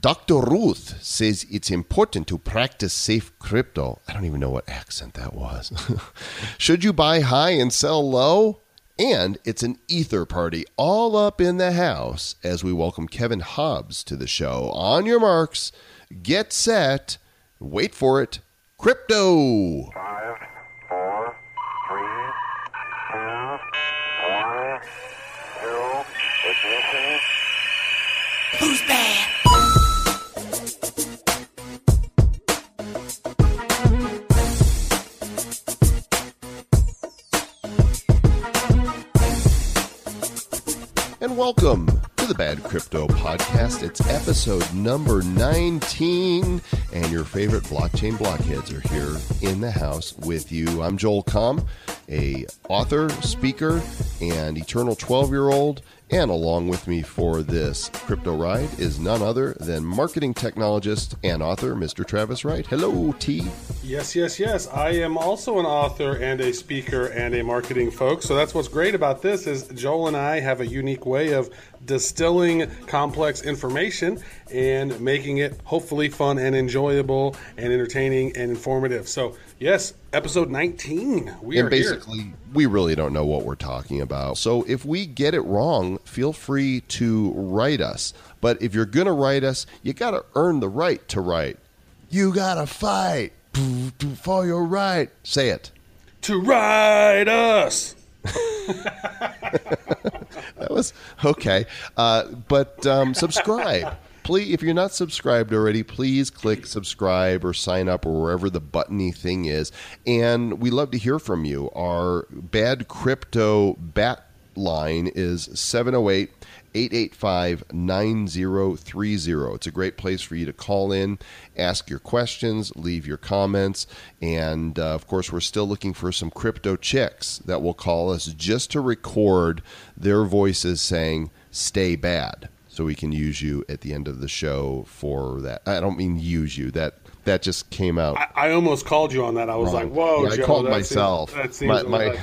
Dr. Ruth says it's important to practice safe crypto. I don't even know what accent that was. Should you buy high and sell low? And it's an ether party all up in the house as we welcome Kevin Hobbs to the show. On your marks, get set, wait for it, crypto. Five, four, three, two, one, zero, ignition. Who's bad? Welcome to the Bad Crypto Podcast. It's episode number 19, and your favorite blockchain blockheads are here in the house with you. I'm Joel Comm, a author, speaker, and eternal 12-year-old. And along with me for this crypto ride is none other than marketing technologist and author, Mr. Travis Wright. Hello, T. Yes, yes, yes. I am also an author and a speaker and a marketing folk. So that's what's great about this is Joel and I have a unique way of distilling complex information and making it hopefully fun and enjoyable and entertaining and informative. So yes, episode 19. We and are here. basically, we really don't know what we're talking about. So if we get it wrong, feel free to write us. But if you're going to write us, you got to earn the right to write. You got to fight for your right. Say it. to write us. That was okay. Uh, but um, subscribe. Please, if you're not subscribed already, please click subscribe or sign up or wherever the buttony thing is. And we love to hear from you. Our bad crypto bat line is 708 885 9030. It's a great place for you to call in, ask your questions, leave your comments. And uh, of course, we're still looking for some crypto chicks that will call us just to record their voices saying, stay bad. So we can use you at the end of the show for that. I don't mean use you. That that just came out. I, I almost called you on that. I was wrong. like, whoa, Yeah, I Joe, called that seems- myself. that seems my my,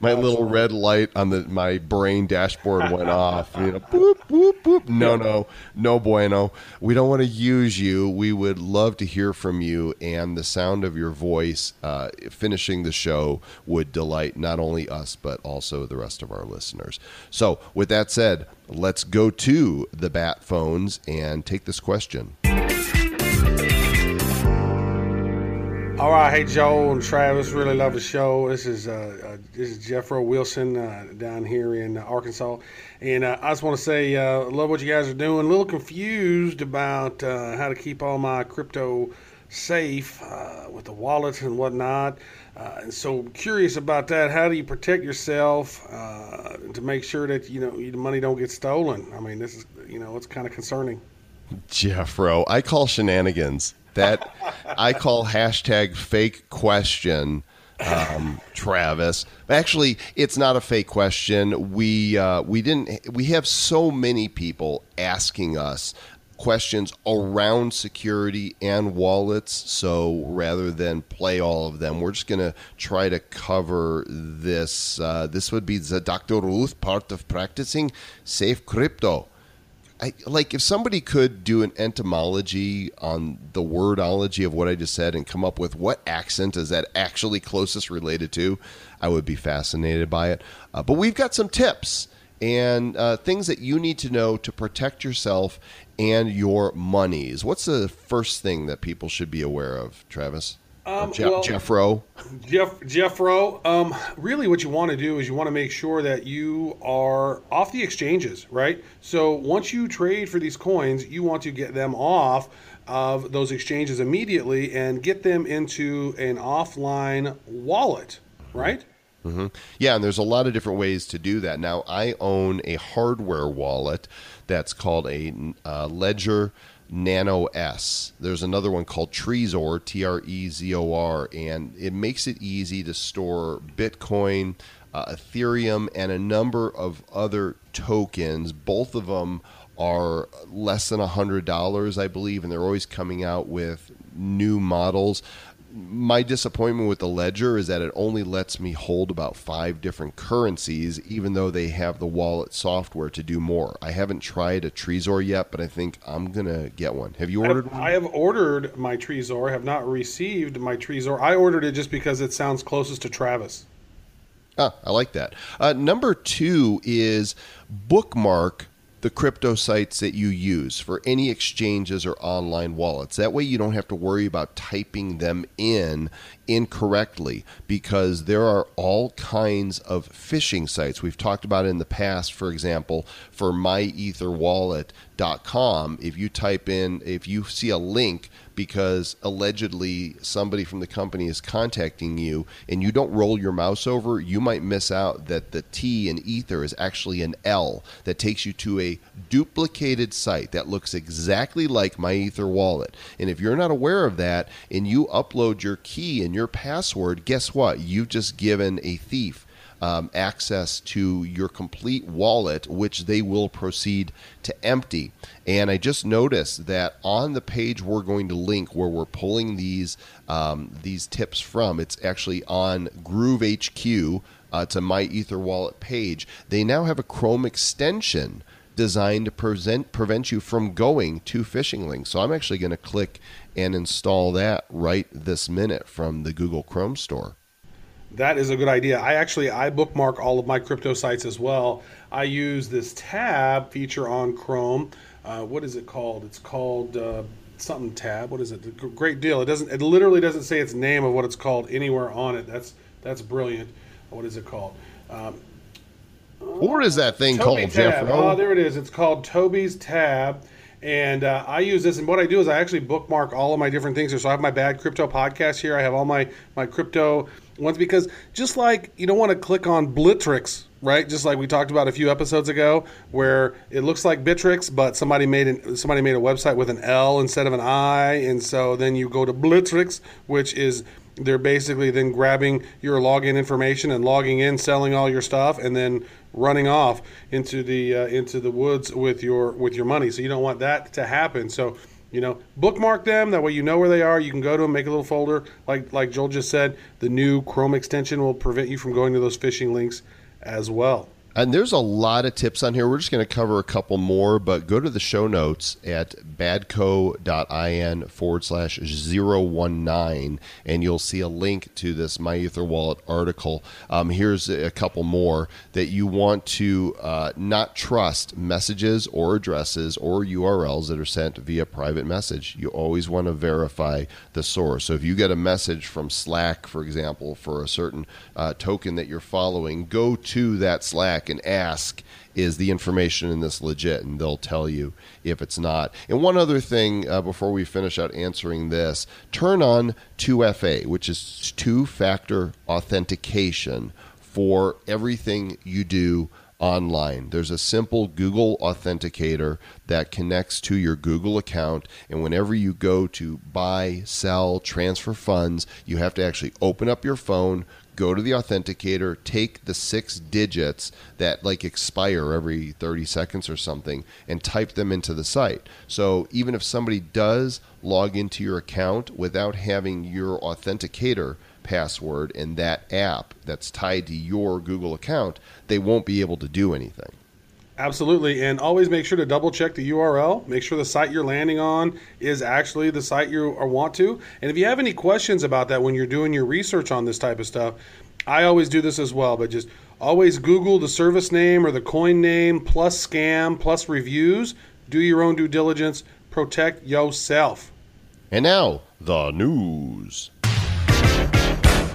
my little red light on the my brain dashboard went off. You know, boop boop boop. No, no, no bueno. We don't want to use you. We would love to hear from you, and the sound of your voice uh, finishing the show would delight not only us but also the rest of our listeners. So, with that said, let's go to the bat phones and take this question. All right, hey Joel and Travis, really love the show. This is uh, uh, this is Jeffro Wilson uh, down here in Arkansas, and uh, I just want to say uh, love what you guys are doing. A little confused about uh, how to keep all my crypto safe with the wallets and whatnot, and so curious about that. How do you protect yourself to make sure that you know your money don't get stolen? I mean, this is you know it's kind of concerning. Jeffro. I call shenanigans. That I call hashtag fake question. Um, Travis. Actually, it's not a fake question. We uh, we didn't. We have so many people asking us questions around security and wallets. So rather than play all of them, we're just going to try to cover this. Uh, this would be the Dr. Ruth part of practicing safe crypto. I, like if somebody could do an entomology on the wordology of what I just said and come up with what accent is that actually closest related to, I would be fascinated by it. Uh, but we've got some tips and uh, things that you need to know to protect yourself and your monies. What's the first thing that people should be aware of, Travis? Um, Je- well- Jeffro. Jeff Jeffro, um, really, what you want to do is you want to make sure that you are off the exchanges, right? So once you trade for these coins, you want to get them off of those exchanges immediately and get them into an offline wallet, right? Yeah, and there's a lot of different ways to do that. Now, I own a hardware wallet that's called a uh, Ledger Nano S. There's another one called Trezor, T R E Z O R, and it makes it easy to store Bitcoin, uh, Ethereum, and a number of other tokens. Both of them are less than $100, I believe, and they're always coming out with new models my disappointment with the Ledger is that it only lets me hold about five different currencies, even though they have the wallet software to do more. I haven't tried a Trezor yet, but I think I'm gonna get one. Have you I ordered have, one? I have ordered my Trezor, have not received my Trezor. I ordered it just because it sounds closest to Travis. Ah, I like that. Uh, number two is bookmark the crypto sites that you use for any exchanges or online wallets. That way, you don't have to worry about typing them in incorrectly because there are all kinds of phishing sites. We've talked about in the past, for example, for myetherwallet.com. If you type in, if you see a link because allegedly somebody from the company is contacting you and you don't roll your mouse over, you might miss out that the T in Ether is actually an L that takes you to a duplicated site that looks exactly like my Ether wallet. And if you're not aware of that and you upload your key and your password, guess what? You've just given a thief um, access to your complete wallet, which they will proceed to empty. And I just noticed that on the page we're going to link where we're pulling these um, these tips from, it's actually on Groove HQ. Uh, to my Ether wallet page. They now have a Chrome extension designed to present, prevent you from going to phishing links. So I'm actually going to click and install that right this minute from the Google Chrome store. That is a good idea. I actually I bookmark all of my crypto sites as well. I use this tab feature on Chrome. Uh, what is it called? It's called uh, something tab. What is it? Great deal. It doesn't. It literally doesn't say its name of what it's called anywhere on it. That's that's brilliant. What is it called? Um, What is that thing Toby called, tab. Jeff? Oh, there it is. It's called Toby's tab. And uh, I use this, and what I do is I actually bookmark all of my different things here. So I have my bad crypto podcast here. I have all my my crypto ones because just like you don't want to click on Blittrex, right? Just like we talked about a few episodes ago, where it looks like Bittrex, but somebody made an, somebody made a website with an L instead of an I, and so then you go to Blittrex, which is they're basically then grabbing your login information and logging in, selling all your stuff, and then running off into the uh, into the woods with your with your money. So you don't want that to happen. So you know, bookmark them. That way you know where they are. You can go to them, make a little folder. Like like Joel just said, the new Chrome extension will prevent you from going to those phishing links as well. And there's a lot of tips on here. We're just going to cover a couple more, but go to the show notes at badco.in forward slash 019, and you'll see a link to this My Ether Wallet article. Um, here's a couple more that you want to uh, not trust messages or addresses or URLs that are sent via private message. You always want to verify the source. So if you get a message from Slack, for example, for a certain uh, token that you're following, go to that Slack and ask is the information in this legit and they'll tell you if it's not and one other thing uh, before we finish out answering this turn on 2fa which is two-factor authentication for everything you do online. There's a simple Google authenticator that connects to your Google account, and whenever you go to buy, sell, transfer funds, you have to actually open up your phone, go to the authenticator, take the six digits that like expire every 30 seconds or something, and type them into the site. So even if somebody does log into your account without having your authenticator password in that app that's tied to your Google account, they won't be able to do anything. Absolutely, and always make sure to double check the URL. Make sure the site you're landing on is actually the site you want to. And if you have any questions about that when you're doing your research on this type of stuff, I always do this as well. But just always Google the service name or the coin name plus scam plus reviews. Do your own due diligence. Protect yourself. And now, the news.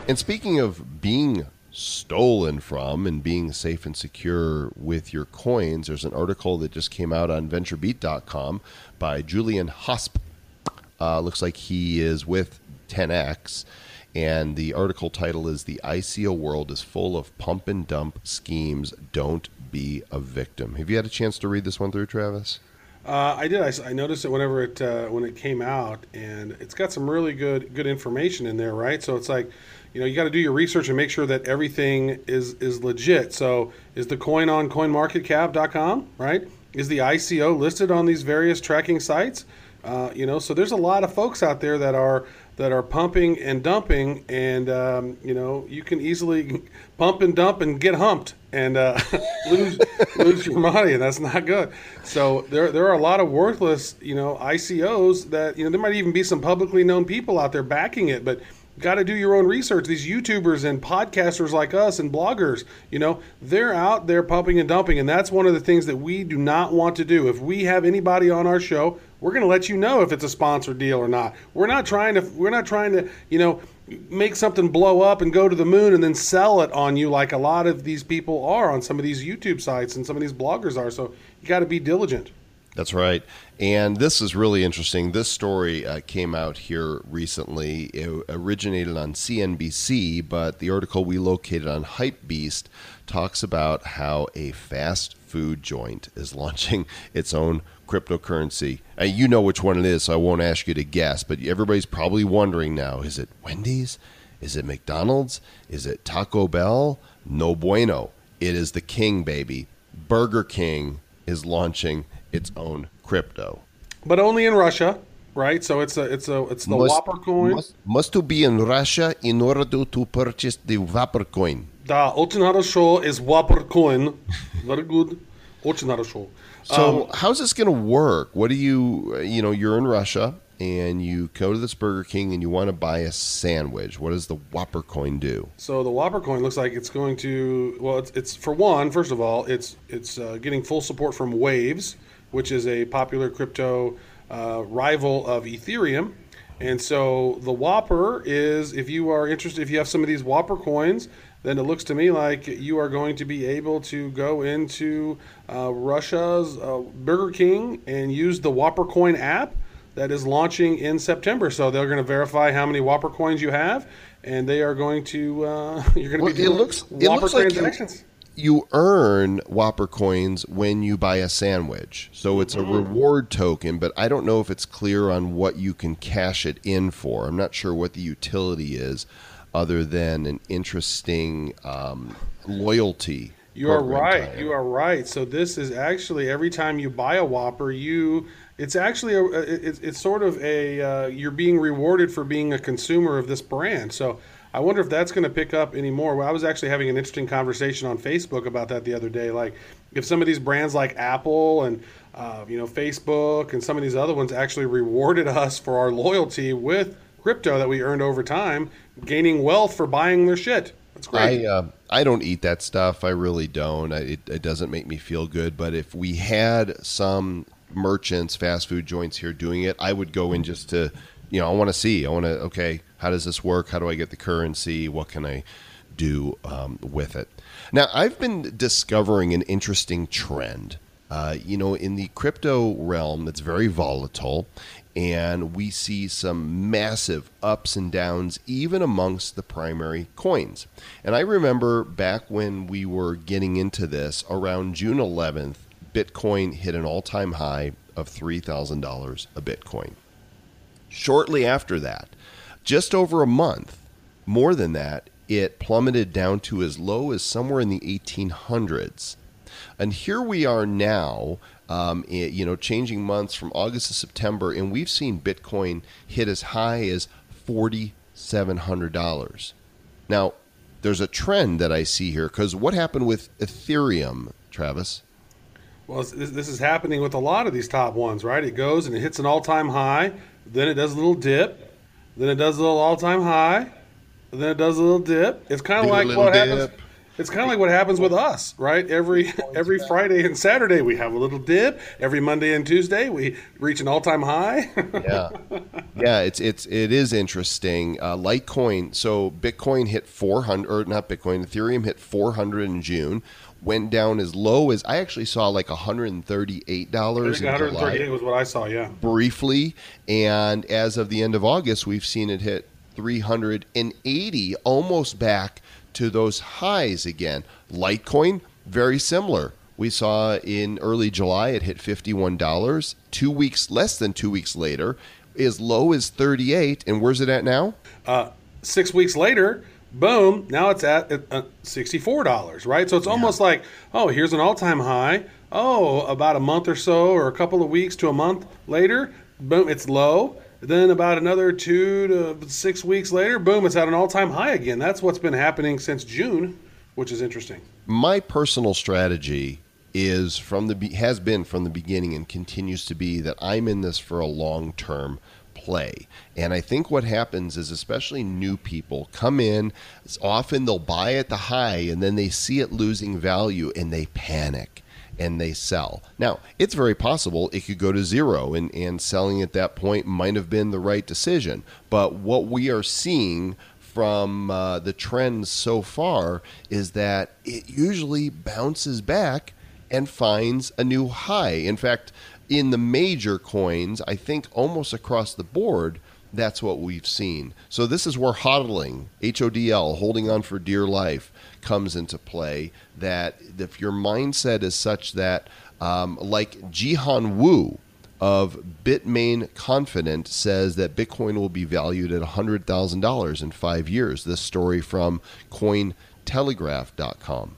And speaking of being stolen from and being safe and secure with your coins, there's an article that just came out on venturebeat.com by Julian Hosp. Uh, looks like he is with 10x. And the article title is The ICO World is Full of Pump and Dump Schemes. Don't be a victim. Have you had a chance to read this one through, Travis? Uh, I did. I noticed it whenever it uh, when it came out, and it's got some really good good information in there, right? So it's like, you know, you got to do your research and make sure that everything is is legit. So is the coin on CoinMarketCap.com, right? Is the ICO listed on these various tracking sites? Uh, you know, so there's a lot of folks out there that are that are pumping and dumping, and um, you know you can easily pump and dump and get humped and uh, lose lose your money, and that's not good. So there there are a lot of worthless you know ICOs that you know there might even be some publicly known people out there backing it, but got to do your own research. These YouTubers and podcasters like us and bloggers, you know, they're out there pumping and dumping, and that's one of the things that we do not want to do. If we have anybody on our show, we're going to let you know if it's a sponsored deal or not. We're not trying to. We're not trying to, you know. Make something blow up and go to the moon and then sell it on you like a lot of these people are on some of these YouTube sites and some of these bloggers are. So you got to be diligent. That's right. And this is really interesting. This story uh, came out here recently. It originated on CNBC, but the article we located on Hypebeast talks about how a fast food joint is launching its own cryptocurrency. Uh, you know which one it is, so I won't ask you to guess, but everybody's probably wondering now is it Wendy's? Is it McDonald's? Is it Taco Bell? No bueno. It is the King, baby. Burger King is launching its own crypto. But only in Russia, right? So it's a it's a it's the Whopper coin. Must, must to be in Russia in order to, to purchase the Whopper coin. Da, очень хорошо is Whopper coin. Very good. Очень хорошо. So how's this going to work? What do you, you know, you're in Russia and you go to this Burger King and you want to buy a sandwich. What does the Whopper coin do? So the Whopper coin looks like it's going to well, it's, it's for one. First of all, it's it's uh, getting full support from Waves, which is a popular crypto uh, rival of Ethereum. And so the Whopper is, if you are interested, if you have some of these Whopper coins, then it looks to me like you are going to be able to go into uh, Russia's uh, Burger King and use the Whopper Coin app that is launching in September. So they're going to verify how many Whopper coins you have, and they are going to uh, you're going to Well, be it doing looks- it Whopper looks like transactions. You earn Whopper coins when you buy a sandwich. So it's a reward token, but I don't know if it's clear on what you can cash it in for. I'm not sure what the utility is other than an interesting um, loyalty. You are right. You are right. So this is actually every time you buy a Whopper, you it's actually a it's, it's sort of a uh, you're being rewarded for being a consumer of this brand. So I wonder if that's going to pick up anymore. Well, I was actually having an interesting conversation on Facebook about that the other day. Like if some of these brands like Apple and uh, you know Facebook and some of these other ones actually rewarded us for our loyalty with crypto that we earned over time, gaining wealth for buying their shit. That's great. I uh, I don't eat that stuff. I really don't. I, it, it doesn't make me feel good. But if we had some merchants, fast food joints here doing it, I would go in just to, you know, I want to see. I want to. Okay, how does this work? How do I get the currency? What can I do um, with it? Now, I've been discovering an interesting trend. Uh, you know, in the crypto realm, that's very volatile, and we see some massive ups and downs even amongst the primary coins. And I remember back when we were getting into this around June 11th, Bitcoin hit an all time high of $3,000 a Bitcoin. Shortly after that, just over a month, more than that, it plummeted down to as low as somewhere in the 1800s. And here we are now, um, you know, changing months from August to September, and we've seen Bitcoin hit as high as $4,700. Now, there's a trend that I see here because what happened with Ethereum, Travis? Well, this, this is happening with a lot of these top ones, right? It goes and it hits an all-time high, then it does a little dip, then it does a little all-time high, then it does a little dip. It's kind of like what happens. Dip. It's kind of like what happens with us, right? Every every Friday and Saturday we have a little dip. Every Monday and Tuesday we reach an all-time high. yeah, yeah. It's it's it is interesting. Uh, Litecoin. So Bitcoin hit four hundred, or not Bitcoin. Ethereum hit four hundred in June. Went down as low as I actually saw like one hundred and thirty-eight dollars 138 was what I saw. Yeah. briefly, and as of the end of August, we've seen it hit three hundred and eighty, almost back to those highs again. Litecoin, very similar. We saw in early July it hit fifty-one dollars. Two weeks, less than two weeks later, as low as thirty-eight. And where's it at now? six weeks later, boom, now it's at uh, $64, right? So it's almost like, oh, here's an all time high. Oh, about a month or so, or a couple of weeks to a month later, boom, it's low. Then about another two to six weeks later, boom, it's at an all-time high again. That's what's been happening since June, which is interesting. My personal strategy is from the has been from the beginning and continues to be that I'm in this for a long term play. And I think what happens is especially new people come in, often they'll buy at the high and then they see it losing value and they panic and they sell. Now, it's very possible it could go to zero and, and selling at that point might have been the right decision. But what we are seeing from uh, the trends so far is that it usually bounces back and finds a new high. In fact, in the major coins, I think almost across the board, that's what we've seen. So this is where hodling, H O D L, holding on for dear life, comes into play. That if your mindset is such that, um, like Jihan Wu of Bitmain Confident says that Bitcoin will be valued at $100,000 in five years. This story from Cointelegraph.com.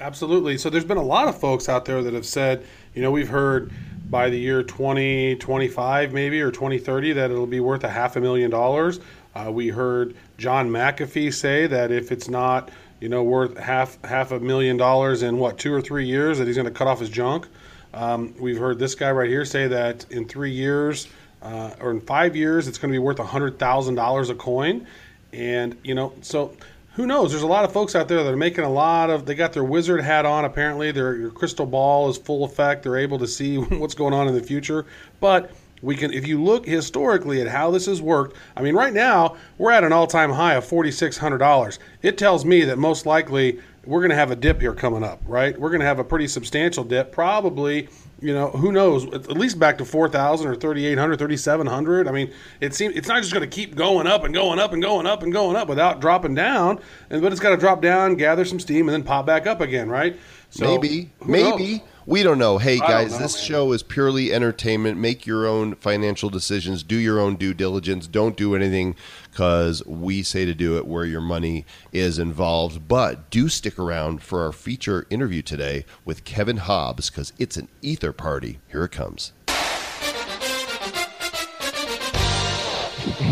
Absolutely. So there's been a lot of folks out there that have said, you know, we've heard by the year 2025 maybe or 2030 that it'll be worth a half a million dollars. Uh, we heard John McAfee say that if it's not, you know, worth half half a million dollars in what two or three years, that he's going to cut off his junk. Um, we've heard this guy right here say that in three years uh, or in five years, it's going to be worth a hundred thousand dollars a coin. And you know, so who knows? There's a lot of folks out there that are making a lot of. They got their wizard hat on. Apparently, their, their crystal ball is full effect. They're able to see what's going on in the future. But we can, if you look historically at how this has worked. I mean, right now we're at an all-time high of forty-six hundred dollars. It tells me that most likely we're going to have a dip here coming up. Right? We're going to have a pretty substantial dip, probably you know, who knows? At least back to 4,000 or 3,800, 3,700. I mean, it seems it's not just going to keep going up and going up and going up and going up without dropping down. And but it's got to drop down, gather some steam, and then pop back up again, right? So, maybe, maybe. Knows? We don't know. Hey guys, know, this man. show is purely entertainment. Make your own financial decisions. Do your own due diligence. Don't do anything because we say to do it where your money is involved. But do stick around for our feature interview today with Kevin Hobbs because it's an ether party. Here it comes.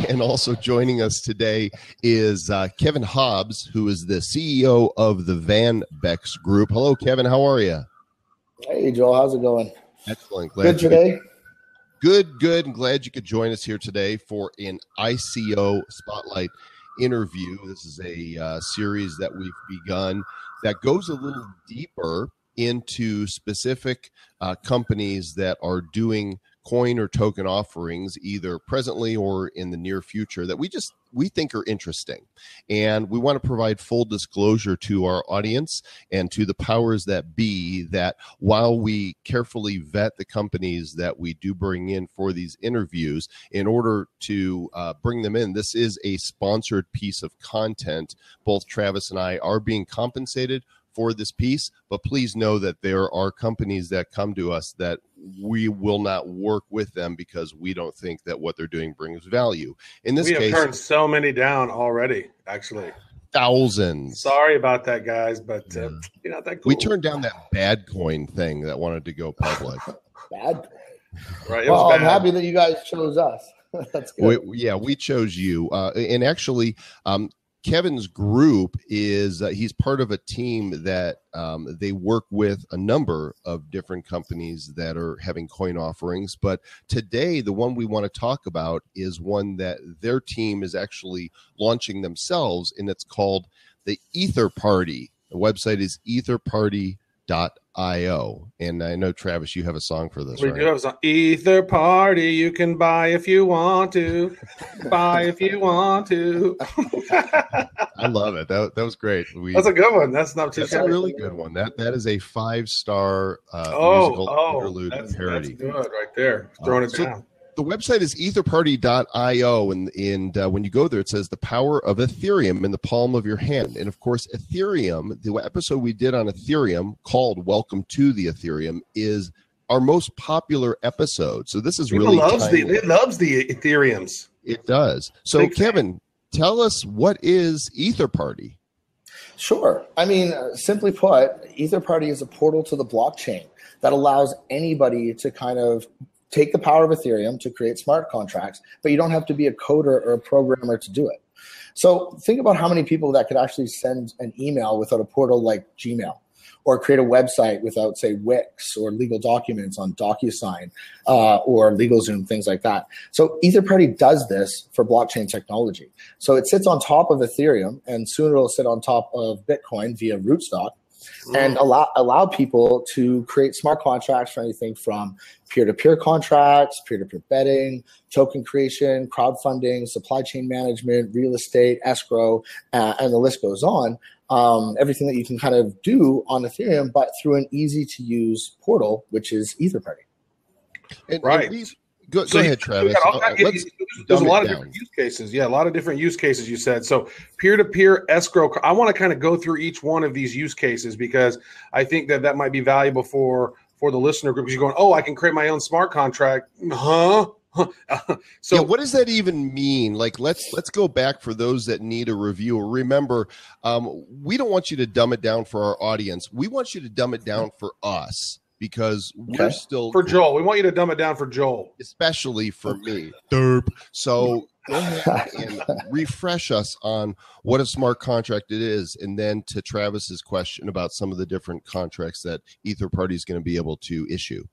And also joining us today is uh, Kevin Hobbs, who is the CEO of the Van Bex Group. Hello, Kevin. How are you? Hey, Joel, how's it going? Excellent. Glad good today. Could, good, good. I'm glad you could join us here today for an ICO Spotlight interview. This is a uh, series that we've begun that goes a little deeper into specific uh, companies that are doing coin or token offerings either presently or in the near future that we just we think are interesting. And we want to provide full disclosure to our audience and to the powers that be that while we carefully vet the companies that we do bring in for these interviews in order to uh, bring them in this is a sponsored piece of content. Both travis and i are being compensated for this piece, but please know that there are companies that come to us that we will not work with them because we don't think that what they're doing brings value. In this we have turned so many down already. Actually, thousands. Sorry about that, guys, but uh, you know that cool. we turned down that bad coin thing that wanted to go public. bad coin. Right. well, I'm happy that you guys chose us. That's good. We, yeah, we chose you. Uh, and actually, um, Kevin's group is uh, he's part of a team that um, they work with a number of different companies that are having coin offerings. But today, the one we want to talk about is one that their team is actually launching themselves, and it's called the Ether Party. The website is etherparty.com io and i know travis you have a song for this we right? do have a song. Ether party you can buy if you want to. Buy if you want to. I love it. That, that was great. We, that's a good one. That's not too that's a really good one. That that is a five star uh oh, musical oh, interlude that's, parody. that's good right there. Throwing uh, it so, down the website is etherparty.io and and uh, when you go there it says the power of ethereum in the palm of your hand. And of course ethereum the episode we did on ethereum called welcome to the ethereum is our most popular episode. So this is People really loves the it loves the ethereums. It does. So Big kevin tell us what is ether party Sure. I mean, uh, simply put, Ether Party is a portal to the blockchain that allows anybody to kind of take the power of Ethereum to create smart contracts, but you don't have to be a coder or a programmer to do it. So think about how many people that could actually send an email without a portal like Gmail or create a website without, say, Wix or legal documents on DocuSign uh, or LegalZoom, things like that. So Etherparty does this for blockchain technology. So it sits on top of Ethereum, and soon it'll sit on top of Bitcoin via Rootstock and allow allow people to create smart contracts for anything from peer-to-peer contracts, peer-to-peer betting, token creation, crowdfunding, supply chain management, real estate, escrow, uh, and the list goes on. Um, everything that you can kind of do on Ethereum, but through an easy to use portal, which is Etherparty. And, Right. and these, go, So go ahead, Travis. got all Uh, there's a lot of down. different use cases. Yeah, a lot of different use cases you said. So peer-to-peer escrow. I want to kind of go through each one of these use cases because I think that that might be valuable for for the listener group. Because you're going, oh, I can create my own smart contract, huh? so yeah, what does that even mean? Like, let's let's go back for those that need a review. Remember, um, we don't want you to dumb it down for our audience. We want you to dumb it down for us because we're Okay. still for Joel, we want you to dumb it down for Joel. especially for me. Derp. So go ahead and refresh us on what a smart contract it is, and then to Travis's question about some of the different contracts that Ether Party is going to be able to issue.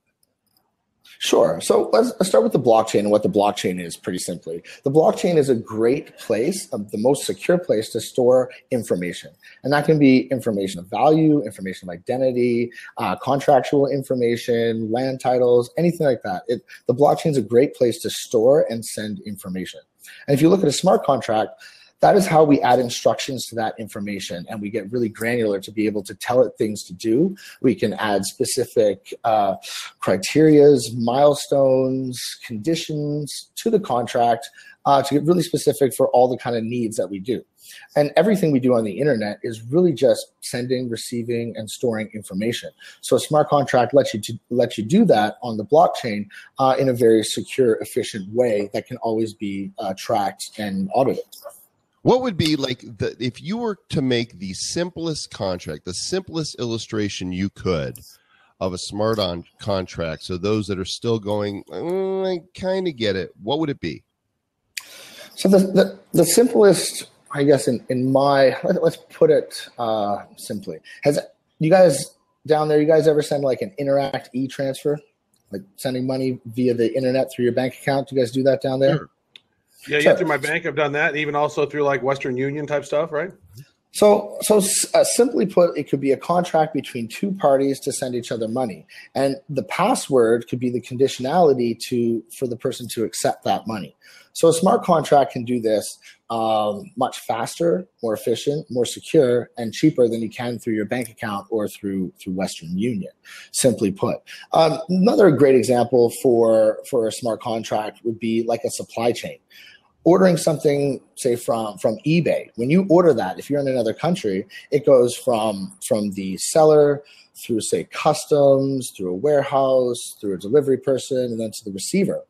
Sure. So let's, let's start with the blockchain and what the blockchain is pretty simply. The blockchain is a great place, um, the most secure place to store information. And that can be information of value, information of identity, uh, contractual information, land titles, anything like that. It, the blockchain is a great place to store and send information. And if you look at a smart contract, that is how we add instructions to that information and we get really granular to be able to tell it things to do. We can add specific uh, criterias milestones conditions to the contract uh, to get really specific for all the kind of needs that we do. And everything we do on the internet is really just sending receiving and storing information. So a smart contract lets you to let you do that on the blockchain uh, in a very secure efficient way that can always be uh, tracked and audited What would be like the if you were to make the simplest contract, the simplest illustration you could of a smart on contract, so those that are still going, "Mm, I kind of get it. What would it be? So the, the, the simplest, I guess, in, in my let, us put it uh, simply, has you guys down there? You guys ever send like an Interac e transfer, like sending money via the internet through your bank account? Do you guys do that down there? Sure. Yeah, yeah. Through my bank, I've done that. Even also through like Western Union type stuff, right? So, so uh, simply put, it could be a contract between two parties to send each other money, and the password could be the conditionality to for the person to accept that money. So, a smart contract can do this um, much faster, more efficient, more secure, and cheaper than you can through your bank account or through through Western Union. Simply put, um, another great example for for a smart contract would be like a supply chain ordering something say from from ebay. When you order that if you're in another country it goes from from the seller through say customs through a warehouse through a delivery person and then to the receiver.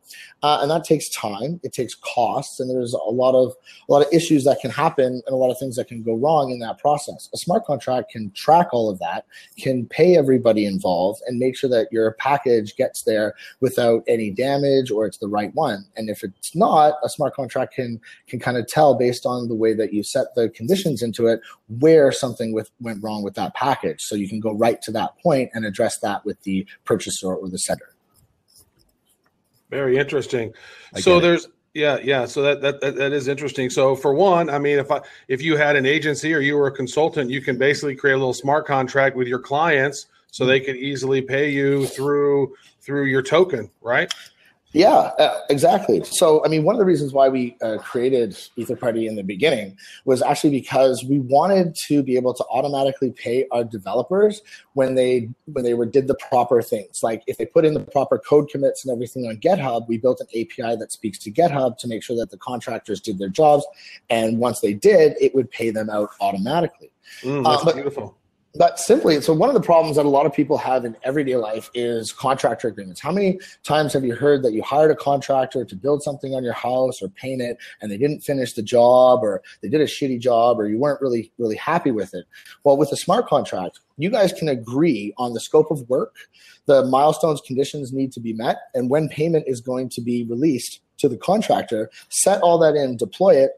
Uh, and that takes time. It takes costs and there's a lot of a lot of issues that can happen and a lot of things that can go wrong in that process. A smart contract can track all of that can pay everybody involved and make sure that your package gets there without any damage or it's the right one. And if it's not a smart contract can can kind of tell based on the way that you set the conditions into it where something with went wrong with that package. So you can go right to that point and address that with the purchaser or the sender Very interesting. I so get it. there's yeah, yeah. So that, that that that is interesting. So for one, I mean, if I if you had an agency or you were a consultant, you can basically create a little smart contract with your clients so they hmm. can easily pay you through through your token, right? Yeah, uh, exactly. So, I mean, one of the reasons why we uh, created Etherparty in the beginning was actually because we wanted to be able to automatically pay our developers when they when they were did the proper things. Like if they put in the proper code commits and everything on GitHub, we built an API that speaks to GitHub to make sure that the contractors did their jobs, and once they did, it would pay them out automatically. Mm, Uh, that's but- beautiful. But simply, so one of the problems that a lot of people have in everyday life is contractor agreements. How many times have you heard that you hired a contractor to build something on your house or paint it and they didn't finish the job or they did a shitty job or you weren't really, really happy with it? Well, with a smart contract, you guys can agree on the scope of work, the milestones, conditions need to be met, and when payment is going to be released to the contractor, set all that in, deploy it,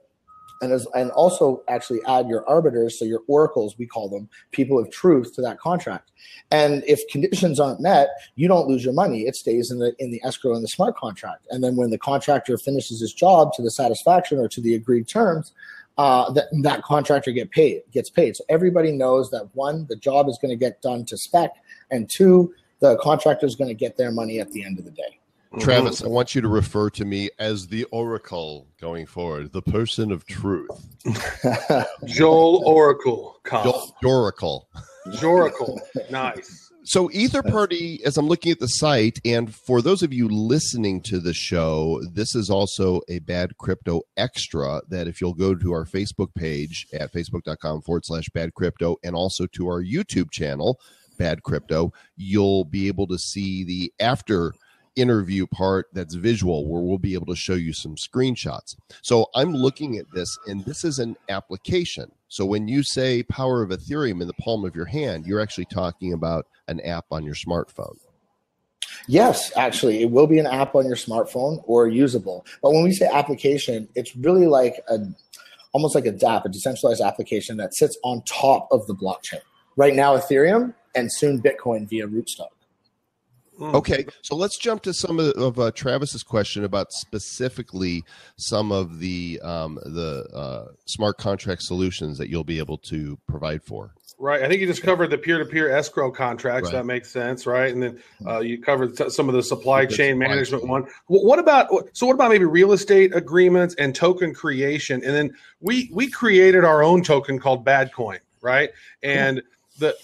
and as, and also actually add your arbiters, so your oracles, we call them, people of truth to that contract. And if conditions aren't met, you don't lose your money. It stays in the in the escrow in the smart contract. And then when the contractor finishes his job to the satisfaction or to the agreed terms, uh, that that contractor get paid gets paid. So everybody knows that one, the job is going to get done to spec, and two, the contractor is going to get their money at the end of the day. Mm-hmm. Travis, I want you to refer to me as the oracle going forward, the person of truth. Joel Oracle. Colin. Oracle. Joracle. Nice. So Ether Party, as I'm looking at the site, and for those of you listening to the show, this is also a bad crypto extra that if you'll go to our Facebook page at facebook.com forward slash bad crypto and also to our YouTube channel, Bad Crypto, you'll be able to see the after interview part that's visual where we'll be able to show you some screenshots. So I'm looking at this and this is an application. So when you say power of Ethereum in the palm of your hand, you're actually talking about an app on your smartphone. Yes, actually, it will be an app on your smartphone or usable. But when we say application, it's really like a almost like a DApp, a decentralized application that sits on top of the blockchain. Right now, Ethereum and soon Bitcoin via Rootstock. Okay, so let's jump to some of, of uh, Travis's question about specifically some of the um, the uh, smart contract solutions that you'll be able to provide for. Right. I think you just covered the peer-to-peer escrow contracts. Right. That makes sense, right? And then uh, you covered t- some of the supply chain supply management chain. one. Wh- What about so? What about maybe real estate agreements and token creation? And then we we created our own token called Badcoin, right? And the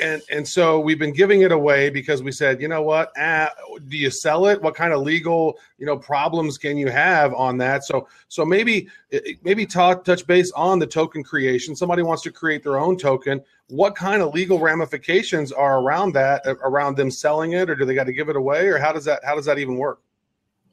and and so we've been giving it away because we said, you know what? Ah, do you sell it? What kind of legal you know problems can you have on that? So so maybe maybe talk touch base on the token creation. Somebody wants to create their own token. What kind of legal ramifications are around that? uh, Around them selling it, or do they got to give it away, or how does that how does that even work?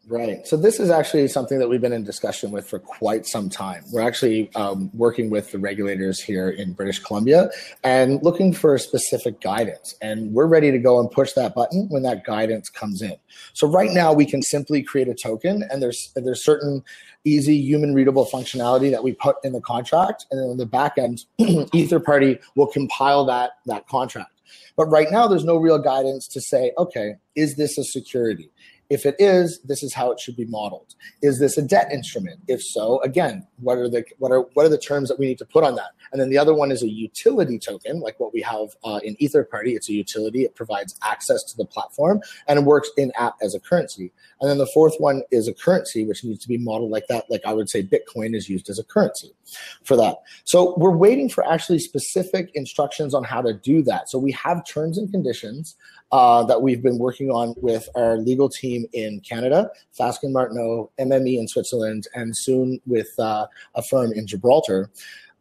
Right. So this is actually something that we've been in discussion with for quite some time. We're actually um, working with the regulators here in British Columbia and looking for specific guidance. And we're ready to go and push that button when that guidance comes in. So right now we can simply create a token, and there's there's certain easy human readable functionality that we put in the contract, and then on the back end, Ether Party will compile that that contract. But right now, there's no real guidance to say, okay, is this a security? If it is, this is how it should be modeled. Is this a debt instrument? If so, again, what are the what are what are the terms that we need to put on that? And then the other one is a utility token, like what we have uh, in Ether Party. It's a utility. It provides access to the platform and it works in app as a currency. And then the fourth one is a currency, which needs to be modeled like that. Like I would say, Bitcoin is used as a currency for that. So we're waiting for actually specific instructions on how to do that. So we have terms and conditions uh, that we've been working on with our legal team in Canada, Fasken Martineau, MME in Switzerland, and soon with uh, a firm in Gibraltar.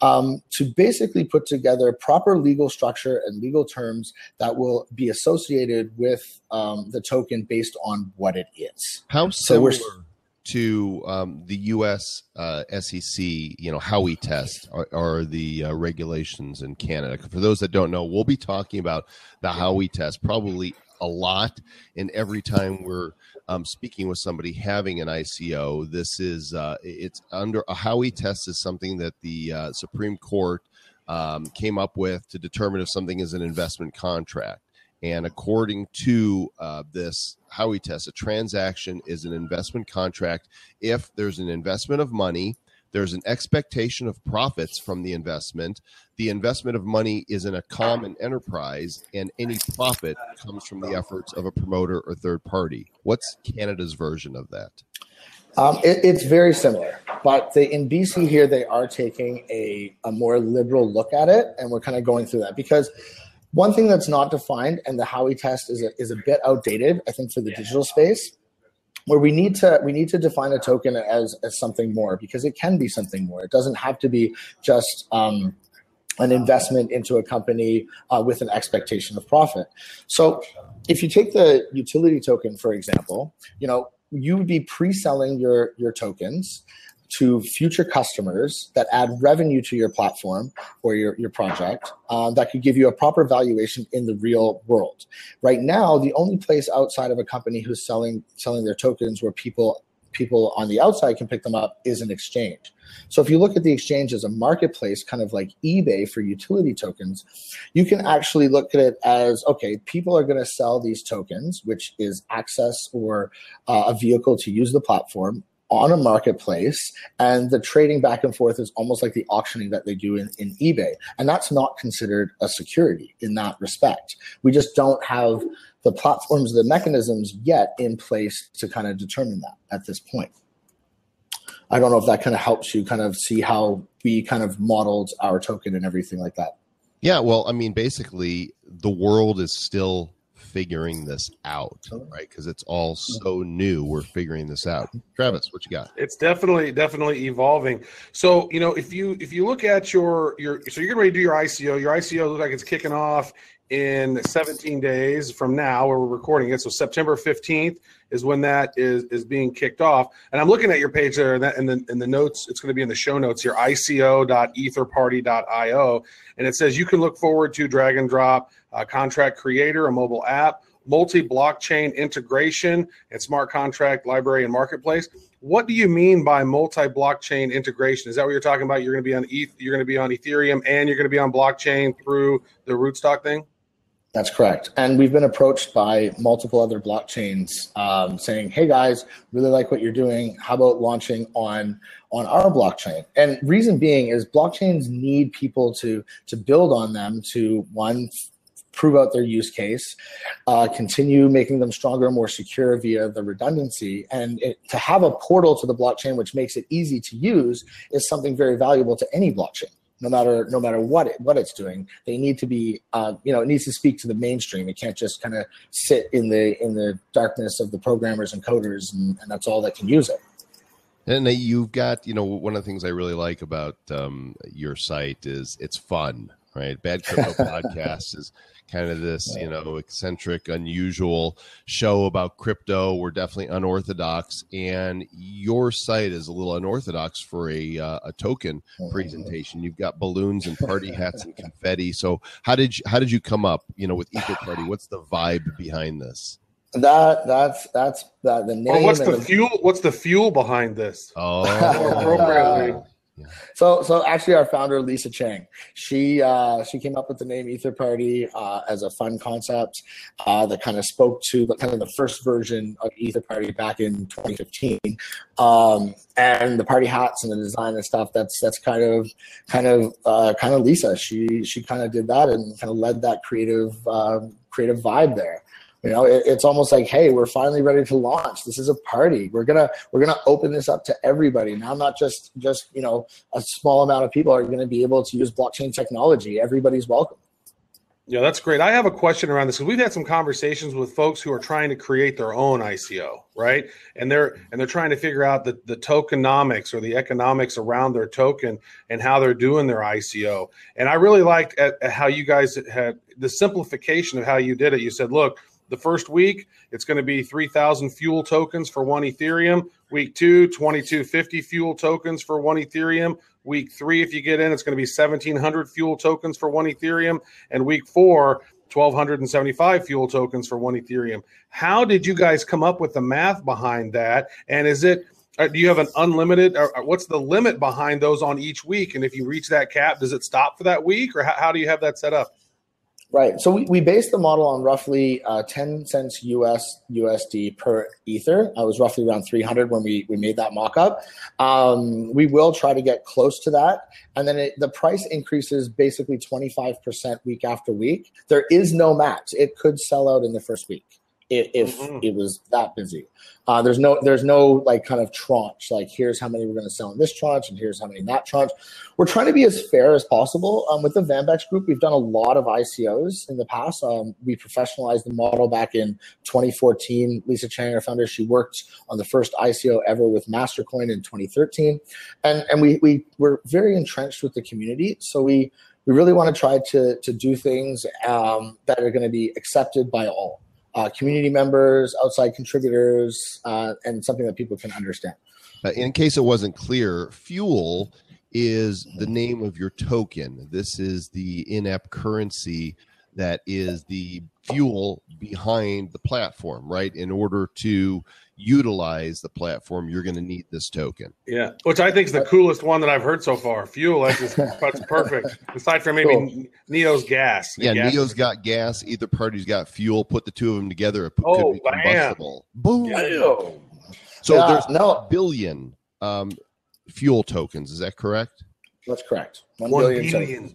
Um, to basically put together proper legal structure and legal terms that will be associated with um, the token based on what it is. How So we're- similar to um, the U.S. Uh, SEC, you know, Howey test are, the uh, regulations in Canada. For those that don't know, we'll be talking about the Howey test probably a lot. And every time we're um, speaking with somebody having an ICO, this is uh, it's under a Howey test is something that the uh, Supreme Court um, came up with to determine if something is an investment contract. And according to uh, this Howey test, a transaction is an investment contract if there's an investment of money, there's an expectation of profits from the investment, the investment of money is in a common enterprise, and any profit comes from the efforts of a promoter or third party. What's Canada's version of that? Um, it, it's very similar, but they, in BC here they are taking a, a more liberal look at it, and we're kind of going through that because one thing that's not defined, and the Howey test is a, is a bit outdated, I think, for the digital space, where we need to we need to define a token as as something more because it can be something more. It doesn't have to be just um, an investment into a company uh, with an expectation of profit. So, if you take the utility token, for example, you know you would be pre-selling your your tokens to future customers that add revenue to your platform or your, your project um, that could give you a proper valuation in the real world. Right now, the only place outside of a company who's selling selling their tokens where people people on the outside can pick them up is an exchange. So if you look at the exchange as a marketplace, kind of like eBay for utility tokens, you can actually look at it as okay, people are going to sell these tokens, which is access or uh, a vehicle to use the platform on a marketplace and the trading back and forth is almost like the auctioning that they do in, in ebay. And that's not considered a security in that respect. We just don't have the platforms the mechanisms yet in place to kind of determine that at this point. I don't know if that kind of helps you kind of see how we kind of modeled our token and everything like that. Yeah well i mean basically the world is still figuring this out, right? Because it's all so new. We're figuring this out. Travis, what you got? It's definitely definitely evolving. So you know, if you if you look at your your so you're getting ready to do your ICO. Your ICO looks like it's kicking off in 17 days from now, where we're recording it. So September 15th is when that is is being kicked off. And I'm looking at your page there, and that in the in the notes, it's going to be in the show notes here, ico.etherparty.io, and it says you can look forward to drag and drop uh, contract creator, a mobile app, multi blockchain integration, and smart contract library and marketplace. What do you mean by multi blockchain integration? Is that what you're talking about? You're going to be on ETH, you're going to be on Ethereum, and you're going to be on blockchain through the Rootstock thing. That's correct. And we've been approached by multiple other blockchains um, saying, "Hey guys, really like what you're doing. How about launching on on our blockchain?" And reason being is blockchains need people to to build on them to one prove out their use case, uh, continue making them stronger more secure via the redundancy. And it, to have a portal to the blockchain which makes it easy to use is something very valuable to any blockchain. No matter no matter what it, what it's doing, they need to be uh, you know it needs to speak to the mainstream. It can't just kind of sit in the in the darkness of the programmers and coders, and, and that's all that can use it. And you've got, you know, one of the things I really like about um, your site is it's fun, right? Bad Crypto Podcast is kind of this, you know, eccentric, unusual show about crypto. We're definitely unorthodox, and your site is a little unorthodox for a uh, a token presentation. You've got balloons and party hats and confetti. So how did you, how did you come up, you know, with Ether Party? What's the vibe behind this? That that's that's that the name. Or what's the and fuel? What's the fuel behind this? Oh, So, so actually, our founder Lisa Chang, she uh, she came up with the name Ether Party uh, as a fun concept uh, that kind of spoke to the kind of the first version of Ether Party back in 2015, um, and the party hats and the design and stuff. That's that's kind of kind of uh, kind of Lisa. She she kind of did that and kind of led that creative um, creative vibe there you know it, it's almost like hey we're finally ready to launch this is a party we're gonna we're gonna open this up to everybody now not just just you know a small amount of people are to be able to use blockchain technology everybody's welcome Yeah, that's great. I have a question around this we've had some conversations with folks who are trying to create their own ICO, right? And they're and they're trying to figure out the, the tokenomics or the economics around their token and how they're doing their ICO. And I really liked at, at how you guys had the simplification of how you did it. You said, look, the first week, it's going to be 3,000 fuel tokens for one Ethereum. Week two, 2250 fuel tokens for one Ethereum. Week three, if you get in, it's going to be 1,700 fuel tokens for one Ethereum. And week four, 1,275 fuel tokens for one Ethereum. How did you guys come up with the math behind that? And is it, uh, do you have an unlimited, or what's the limit behind those on each week? And if you reach that cap, does it stop for that week? Or how, how do you have that set up? Right. So we, we based the model on roughly uh, 10 cents US USD per Ether. I was roughly around 300 when we, we made that mock up. Um, we will try to get close to that. And then it, the price increases basically 25% week after week. There is no max. It could sell out in the first week if, if Mhm. it was that busy. Uh, there's no there's no like kind of tranche like here's how many we're going to sell in this tranche and here's how many in that tranche. We're trying to be as fair as possible. Um, with the VanBex group, we've done a lot of ICOs in the past. Um, we professionalized the model back in 2014. Lisa Chang, our founder, she worked on the first ICO ever with Mastercoin in 2013, and and we we were very entrenched with the community. So we we really want to try to to do things um, that are going to be accepted by all uh, community members, outside contributors, uh, and something that people can understand. Uh, in case it wasn't clear, fuel is the name of your token. This is the in-app currency that is the fuel behind the platform, right? In order to utilize the platform, you're going to need this token. Yeah, which I think is the coolest one that I've heard so far. Fuel, that's, just, that's perfect. Aside from maybe Cool. Neo's gas. Yeah, gas- Neo's got gas. Ether party's got fuel. Put the two of them together, it Oh, could be bam. combustible. Boom. Yeah. So Yeah, there's no. a billion um, fuel tokens. Is that correct? That's correct. One One billion billion. tokens.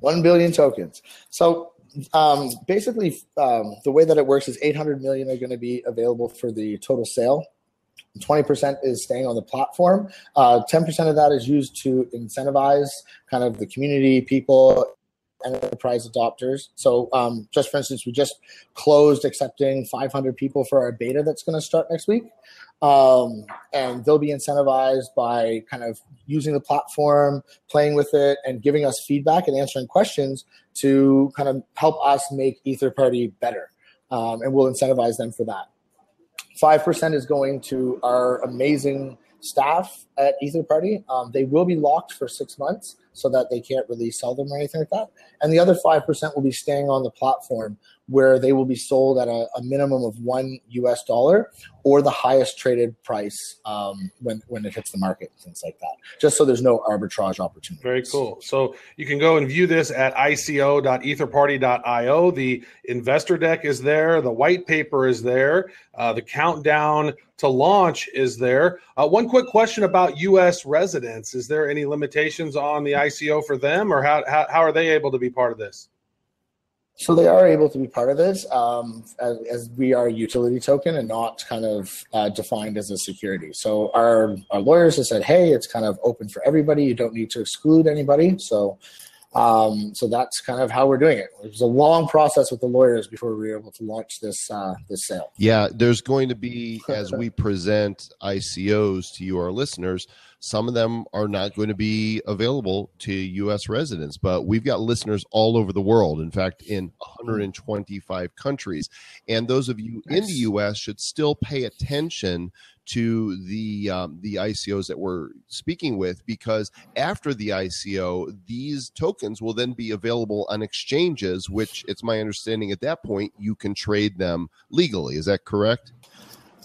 One billion tokens. So um, basically, um, the way that it works is 800 million are going to be available for the total sale. 20% is staying on the platform. Uh, 10% of that is used to incentivize kind of the community, people, enterprise adopters. So, um, just for instance, we just closed accepting 500 people for our beta that's going to start next week. Um, and they'll be incentivized by kind of using the platform, playing with it, and giving us feedback and answering questions to kind of help us make Ether Party better. Um, and we'll incentivize them for that. 5% is going to our amazing staff at Ether Party. Um, they will be locked for six months so that they can't really sell them or anything like that. And the other 5% will be staying on the platform where they will be sold at a, a minimum of one US dollar or the highest traded price um, when, when it hits the market, things like that, just so there's no arbitrage opportunity. Very cool. So you can go and view this at ico.etherparty.io. The investor deck is there. The white paper is there. Uh, the countdown to launch is there. Uh, one quick question about U.S. residents: Is there any limitations on the ICO for them, or how how, how are they able to be part of this? So they are able to be part of this um, as, as we are a utility token and not kind of uh, defined as a security. So our, our lawyers have said, hey, it's kind of open for everybody. You don't need to exclude anybody. So um, so that's kind of how we're doing it. It was a long process with the lawyers before we were able to launch this uh, this sale. Yeah, there's going to be as we present ICOs to you, our listeners. Some of them are not going to be available to U.S. residents, but we've got listeners all over the world. In fact, in 125 countries, and those of you in the U.S. should still pay attention to the um, the ICOs that we're speaking with because after the ICO, these tokens will then be available on exchanges, which it's my understanding at that point you can trade them legally. Is that correct?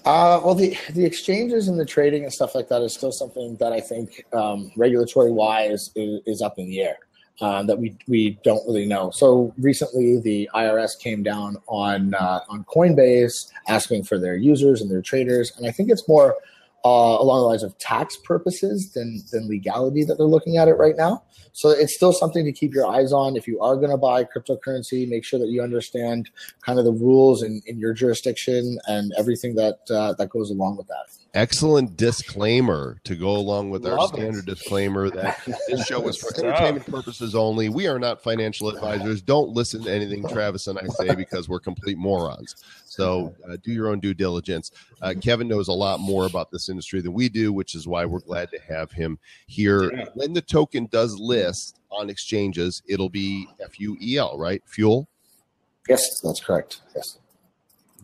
Uh, well, the the exchanges and the trading and stuff like that is still something that I think um, regulatory wise is, is up in the air. Um, that we we don't really know. So recently, the IRS came down on uh, on Coinbase asking for their users and their traders, and I think it's more uh, along the lines of tax purposes than than legality that they're looking at it right now. So it's still something to keep your eyes on. If you are going to buy cryptocurrency, make sure that you understand kind of the rules in, in your jurisdiction and everything that uh, that goes along with that. Excellent disclaimer to go along with our Love it. standard disclaimer that this show is for entertainment purposes only. We are not financial advisors. Don't listen to anything Travis and I say because we're complete morons. So uh, do your own due diligence. Uh, Kevin knows a lot more about this industry than we do, which is why we're glad to have him here. Yeah. When the token does list on exchanges, it'll be F U E L, right? Fuel. Yes, that's correct. Yes.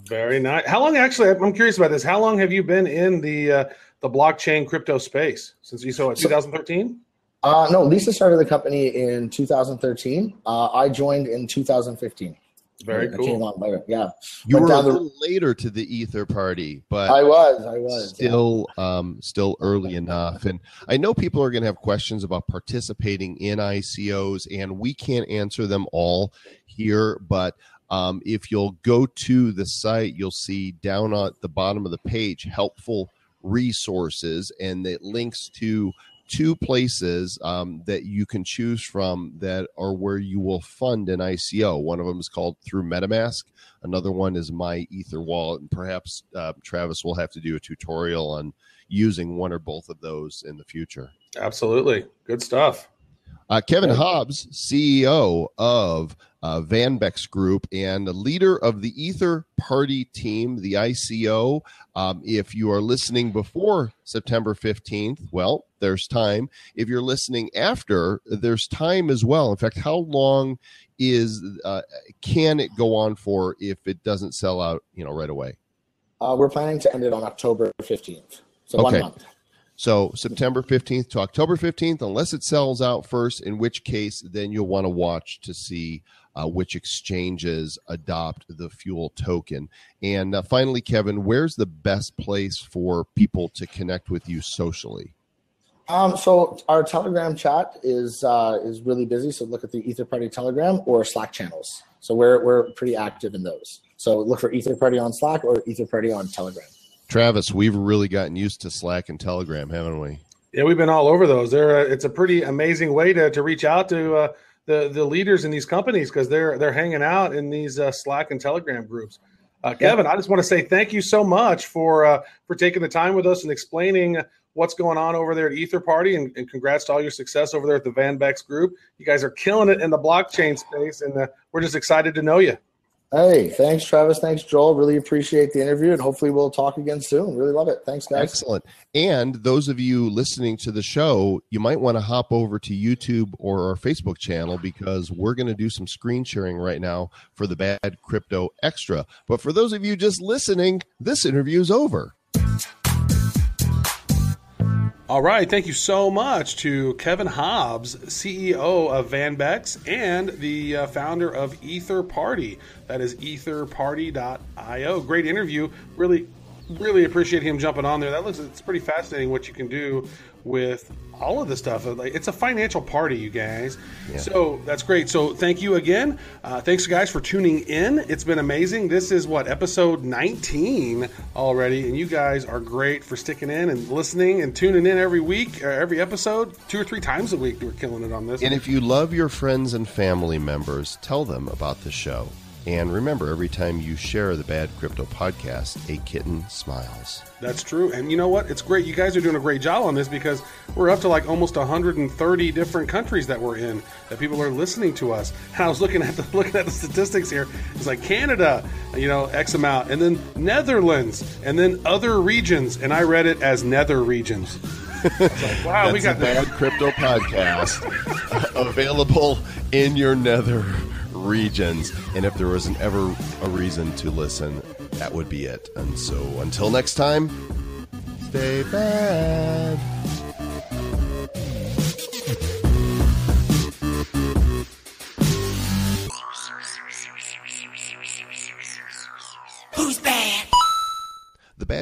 Very nice. How long actually? I'm curious about this. How long have you been in the uh, the blockchain crypto space since you saw it? 2013. Uh, no, Lisa started the company in 2013. Uh, I joined in 2015. Very I came cool. on later. Yeah, You Went were a down the- little later to the Ether party, but I was. I was. yeah. still um still early enough and i know people are going to have questions about participating in icos and we can't answer them all here but um, if you'll go to the site you'll see down at the bottom of the page helpful resources and it links to two places um, that you can choose from that are where you will fund an ico one of them is called through metamask Another one is my Ether wallet, and perhaps uh, Travis will have to do a tutorial on using one or both of those in the future. Absolutely. Good stuff. Uh, Kevin Hobbs, CEO of uh, VanBex Group and the leader of the Ether Party team, the ICO. Um, if you are listening before September 15th, well, there's time. If you're listening after, there's time as well. In fact, how long is uh, can it go on for if it doesn't sell out, you know, right away? Uh, we're planning to end it on October 15th. So Okay. one month. So September 15th to October 15th, unless it sells out first, in which case then you'll want to watch to see uh, which exchanges adopt the fuel token. And uh, finally, Kevin, where's the best place for people to connect with you socially? Um, so our Telegram chat is uh, is really busy. So look at the Ether Party Telegram or Slack channels. So we're we're pretty active in those. So look for Ether Party on Slack or Ether Party on Telegram. Travis, we've really gotten used to Slack and Telegram, haven't we? Yeah, we've been all over those. They're uh, it's a pretty amazing way to, to reach out to uh, the the leaders in these companies because they're they're hanging out in these uh, Slack and Telegram groups. Uh, Kevin, I just want to say thank you so much for uh, for taking the time with us and explaining what's going on over there at Ether Party, and, and congrats to all your success over there at the VanBex Group. You guys are killing it in the blockchain space, and uh, we're just excited to know you. Hey, thanks, Travis. Thanks, Joel. Really appreciate the interview, and hopefully we'll talk again soon. Really love it. Thanks, guys. Excellent. And those of you listening to the show, you might want to hop over to YouTube or our Facebook channel because we're going to do some screen sharing right now for the Bad Crypto Extra. But for those of you just listening, this interview is over. All right. Thank you so much to Kevin Hobbs, CEO of VanBex and the uh, founder of Ether Party. That is etherparty.io. Great interview. Really, really appreciate him jumping on there. That looks, it's pretty fascinating what you can do with all of the stuff. Like, It's a financial party, you guys. So that's great. So thank you again. Uh, thanks, guys, for tuning in. It's been amazing. This is what, episode 19 already. And you guys are great for sticking in and listening and tuning in every week or every episode, two or three times a week. We're killing it on this. And if you love your friends and family members, tell them about the show. And remember, every time you share the Bad Crypto podcast, a kitten smiles. That's true. And you know what? It's great. You guys are doing a great job on this because we're up to like almost 130 different countries that we're in that people are listening to us. And I was looking at the looking at the statistics here. It's like Canada, you know, X amount, and then Netherlands, and then other regions. And I read it as nether regions. It's like, wow, we got the Bad Crypto podcast available in your nether regions. And if there wasn't ever a reason to listen, that would be it. And so until next time, stay bad.